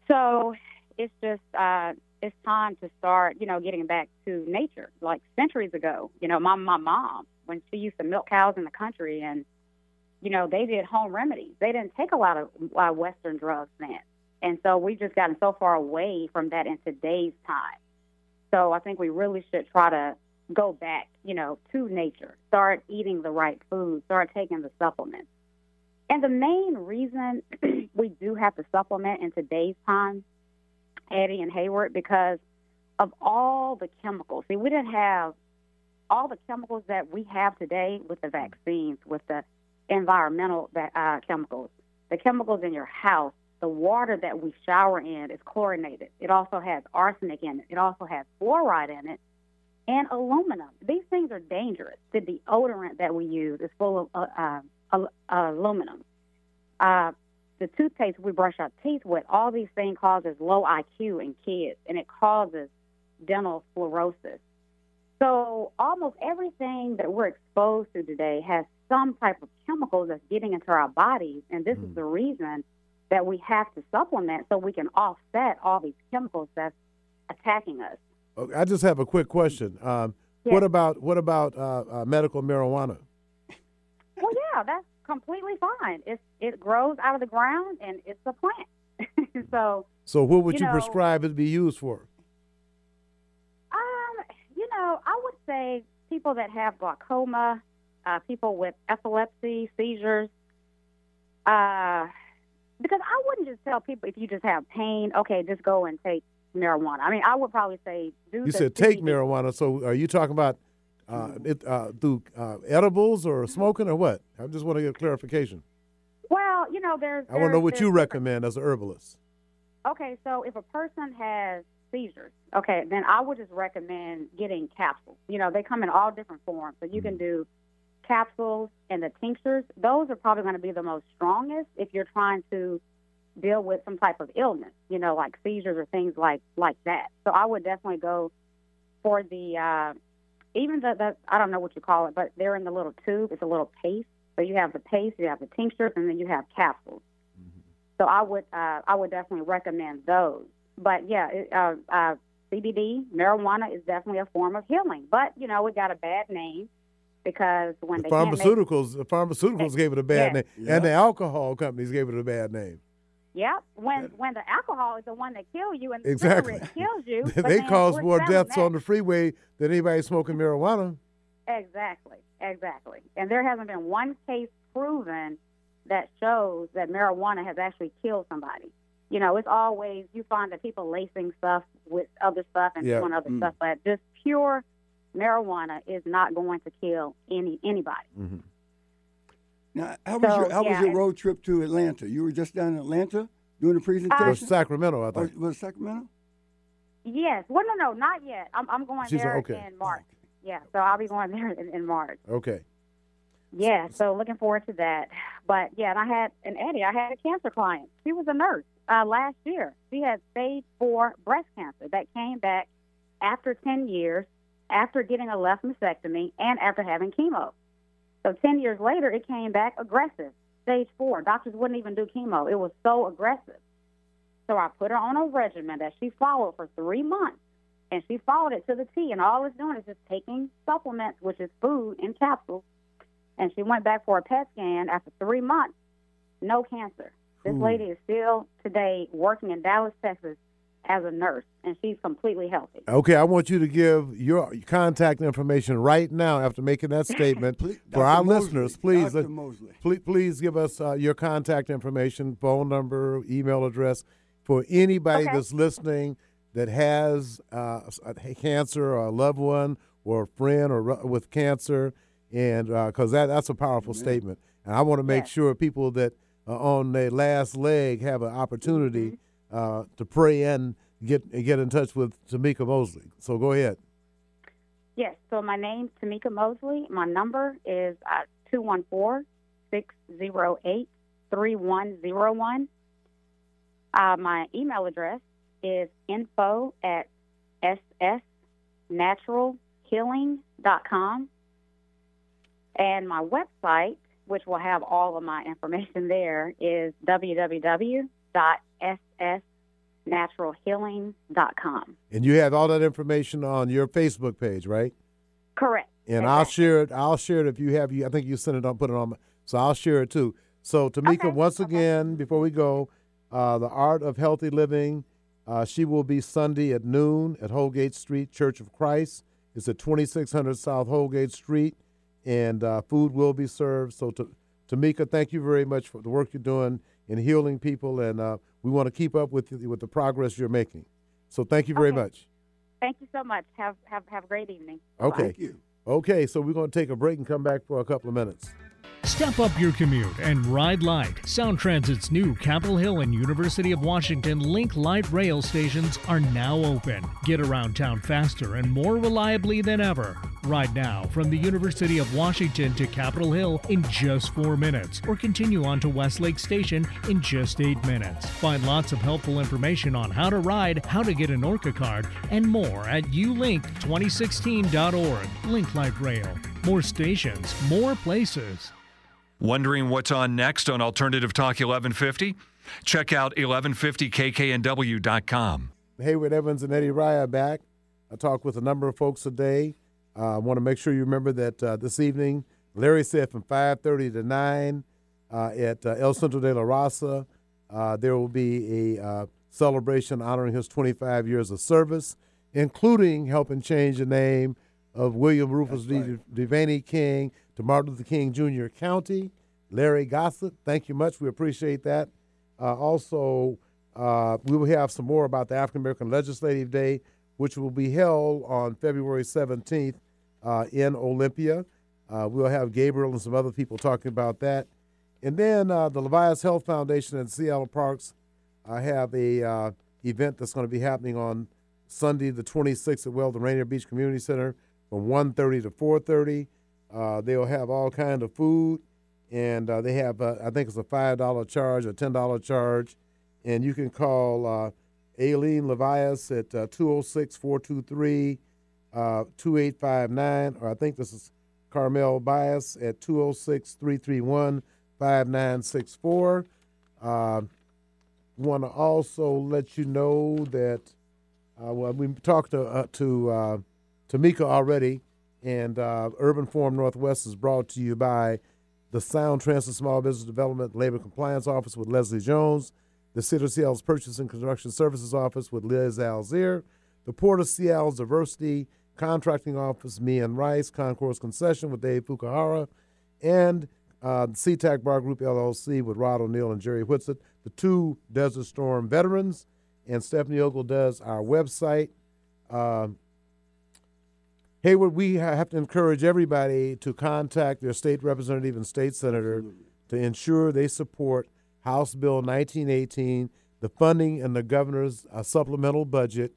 So it's just uh, it's time to start, you know, getting back to nature. Like centuries ago, you know, my my mom when she used to milk cows in the country, and you know, they did home remedies. They didn't take a lot of uh, Western drugs then, and so we've just gotten so far away from that in today's time. So I think we really should try to go back, you know, to nature. Start eating the right food. Start taking the supplements. And the main reason [clears throat] we do have to supplement in today's time, Eddie and Hayward, because of all the chemicals. See, we didn't have all the chemicals that we have today with the vaccines, with the environmental uh, chemicals, the chemicals in your house, the water that we shower in is chlorinated. It also has arsenic in it. It also has fluoride in it and aluminum. These things are dangerous. The deodorant that we use is full of uh, uh, uh, aluminum. The toothpaste we brush our teeth with, all these things causes low IQ in kids, and it causes dental fluorosis. So almost everything that we're exposed to today has some type of chemicals that's getting into our bodies, and this mm. is the reason that we have to supplement so we can offset all these chemicals that's attacking us. I just have a quick question. Um, yes. What about what about uh, uh, medical marijuana? Well, yeah, that's completely fine. It's it grows out of the ground and it's a plant. [laughs] so. So what would you, you know, prescribe it to be used for? Um, you know, I would say people that have glaucoma, uh, people with epilepsy, seizures. Uh, because I wouldn't just tell people if you just have pain, okay, just go and take marijuana. I mean, I would probably say do. You said take marijuana. So are you talking about uh, it, uh, through uh, edibles or smoking or what? I just want to get clarification. Well, you know, there's. I want to know what you recommend as an herbalist. Okay, so if a person has seizures, okay, then I would just recommend getting capsules. You know, they come in all different forms, so you mm-hmm. can do capsules and the tinctures. Those are probably going to be the most strongest if you're trying to deal with some type of illness, you know, like seizures or things like like that. So I would definitely go for the uh, even the, the I don't know what you call it, but they're in the little tube. It's a little paste. So you have the paste, you have the tinctures, and then you have capsules. Mm-hmm. So I would uh, I would definitely recommend those. But yeah, it, uh, uh, CBD marijuana is definitely a form of healing, but you know it got a bad name because when the they pharmaceuticals, make, the pharmaceuticals gave it a bad name, yeah. and the alcohol companies gave it a bad name. Yep. When when the alcohol is the one that kills you and the exactly. kills you. [laughs] they cause more deaths that. on the freeway than anybody smoking marijuana. Exactly. Exactly. And there hasn't been one case proven that shows that marijuana has actually killed somebody. You know, it's always you find that people lacing stuff with other stuff and yep. doing other mm. stuff, but just pure marijuana is not going to kill any anybody. Mm-hmm. Now, how was So, your how yeah, was your road trip to Atlanta? You were just down in Atlanta doing a presentation. Or Sacramento, I Or think. was Sacramento? Yes. Well, no, no, not yet. I'm I'm going She's- there okay. in March. Yeah. So I'll be going there in, in March. Okay. Yeah, so looking forward to that. But yeah, and I had an Eddie. I had a cancer client. She was a nurse uh, last year. She had stage four breast cancer that came back after ten years, after getting a left mastectomy, and after having chemo. So ten years later, it came back aggressive, stage four. Doctors wouldn't even do chemo. It was so aggressive. So I put her on a regimen that she followed for three months, and she followed it to the T. And all it's doing is just taking supplements, which is food in capsules and she went back for a PET scan after three months, no cancer. This Ooh. lady is still today working in Dallas, Texas as a nurse, and she's completely healthy. Okay, I want you to give your contact information right now after making that [laughs] statement Please, for Dr. our Moseley, listeners. Please, Dr. uh, Moseley. please, please give us uh, your contact information, phone number, email address for anybody Okay. that's listening that has uh, a cancer or a loved one or a friend or with cancer, and because that that's a powerful statement. And I want to make Yes. sure people that are on their last leg have an opportunity uh, to pray and get get in touch with Tamika Moseley. So go ahead. Yes, so my name's Tamika Moseley. My number is uh, 214 608 3101. Uh, my email address is info at ssnaturalhealing.com. And my website, which will have all of my information there, is www.ssnaturalhealing.com. And you have all that information on your Facebook page, right? Correct. And I'll share it. I'll share it if you have you. I think you sent it on, put it on. So I'll share it too. So Tamika, Okay, once okay. again, before we go, uh, the Art of Healthy Living. Uh, she will be Sunday at noon at Holgate Street Church of Christ. It's at 2600 South Holgate Street, and uh, food will be served. So, to, Tamika, thank you very much for the work you're doing in healing people, and uh, we want to keep up with you- with the progress you're making. So, thank you very Okay. much. Thank you so much. Have have have a great evening. Okay. Thank you. Okay, so we're going to take a break and come back for a couple of minutes. Step up your commute and ride light. Sound Transit's new Capitol Hill and University of Washington Link Light rail stations are now open. Get around town faster and more reliably than ever. Ride now from the University of Washington to Capitol Hill in just four minutes, or continue on to Westlake Station in just eight minutes. Find lots of helpful information on how to ride, how to get an ORCA card, and more at ulink2016.org. Link Light Rail. More stations, more places. Wondering what's on next on Alternative Talk 1150? Check out 1150kknw.com. Hayward Evans and Eddie Raya back. I talked with a number of folks today. Uh, I want to make sure you remember that uh, this evening, Larry said from 5.30 to 9 uh, at uh, El Centro de la Raza, uh, there will be a uh, celebration honoring his 25 years of service, including helping change the name of William Rufus D. Devaney King to Martin Luther King Jr. County. Larry Gossett, thank you much. We appreciate that. Uh, also, uh, we will have some more about the African American Legislative Day, which will be held on February 17th uh, in Olympia. Uh, we'll have Gabriel and some other people talking about that. And then uh, the Levias Health Foundation and Seattle Parks uh, have a event that's going to be happening on Sunday, the 26th at Weldon Rainier Beach Community Center from 1.30 to 4.30. Uh, they'll have all kind of food, and uh, they have, uh, I think it's a $5 charge or $10 charge. And you can call uh, Aileen Levias at uh, 206 423 2859, or I think this is Carmel Bias at 206 331 5964. Want to also let you know that uh, well, we talked to uh, to uh, Tamika already, and uh, Urban Forum Northwest is brought to you by the Sound Transit Small Business Development Labor Compliance Office with Lezli Jones, the City of Seattle's Purchase and Construction Services Office with Liz Alzier, the Port of Seattle's Diversity Contracting Office, Mian Rice, Concourse Concession with Dave Fukuhara, and uh, SeaTac Bar Group LLC with Rod O'Neill and Jerry Whitsett, the two Desert Storm veterans, and Stephanie Ogle does our website. Um, Hayward, we have to encourage everybody to contact their state representative and state senator to ensure they support House Bill 1918, the funding and the governor's uh, supplemental budget.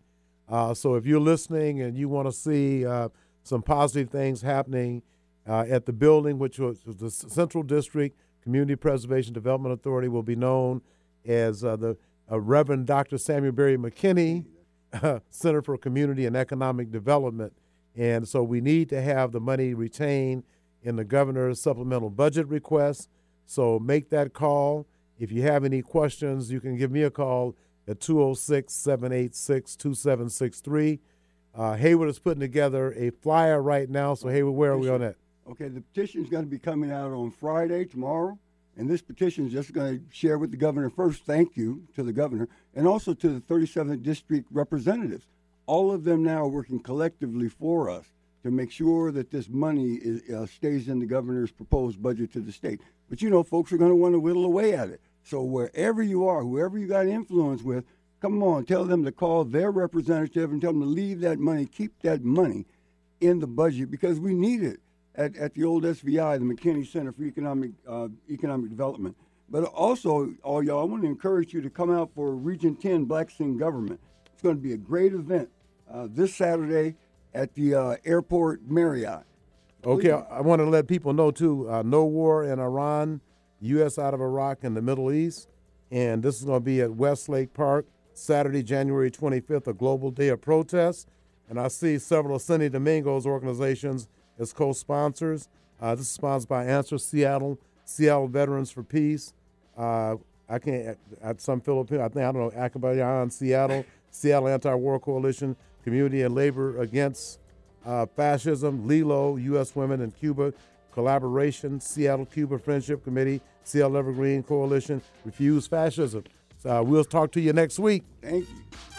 Uh, so if you're listening and you want to see uh, some positive things happening uh, at the building, which was was the Central District Community Preservation Development Authority, will be known as uh, the uh, Reverend Dr. Samuel Berry McKinney [laughs] Center for Community and Economic Development. And so we need to have the money retained in the governor's supplemental budget request. So make that call. If you have any questions, you can give me a call at 206 786 2763. Uh, Hayward is putting together a flyer right now. So, Hayward, where are we on that? Okay, the petition is going to be coming out on Friday, tomorrow. And this petition is just going to share with the governor first, thank you to the governor, and also to the 37th district representatives. All of them now are working collectively for us to make sure that this money is, uh, stays in the governor's proposed budget to the state. But you know, folks are going to want to whittle away at it. So wherever you are, whoever you got influence with, come on, tell them to call their representative and tell them to leave that money, keep that money in the budget because we need it at, at the old SVI, the McKinney Center for Economic uh, Economic Development. But also, all y'all, I want to encourage you to come out for Region 10 Blacks in Government. Going to be a great event uh, this Saturday at the uh, Airport Marriott. Okay, I, I want to let people know too. Uh, no war in Iran. U.S. out of Iraq and the Middle East. And this is going to be at Westlake Park, Saturday, January 25th, a global day of protest. And I see several of Cindy Domingo's organizations as co sponsors. Uh, this is sponsored by Answer Seattle, Seattle Veterans for Peace. Uh, I can't, at some Filipino, I think, I don't know, Anakbayan, Seattle, Seattle Anti War Coalition, Community and Labor Against uh, Fascism, LILO, U.S. Women in Cuba, Collaboration, Seattle Cuba Friendship Committee, Seattle Evergreen Coalition, Refuse Fascism. So uh, we'll talk to you next week. Thank you.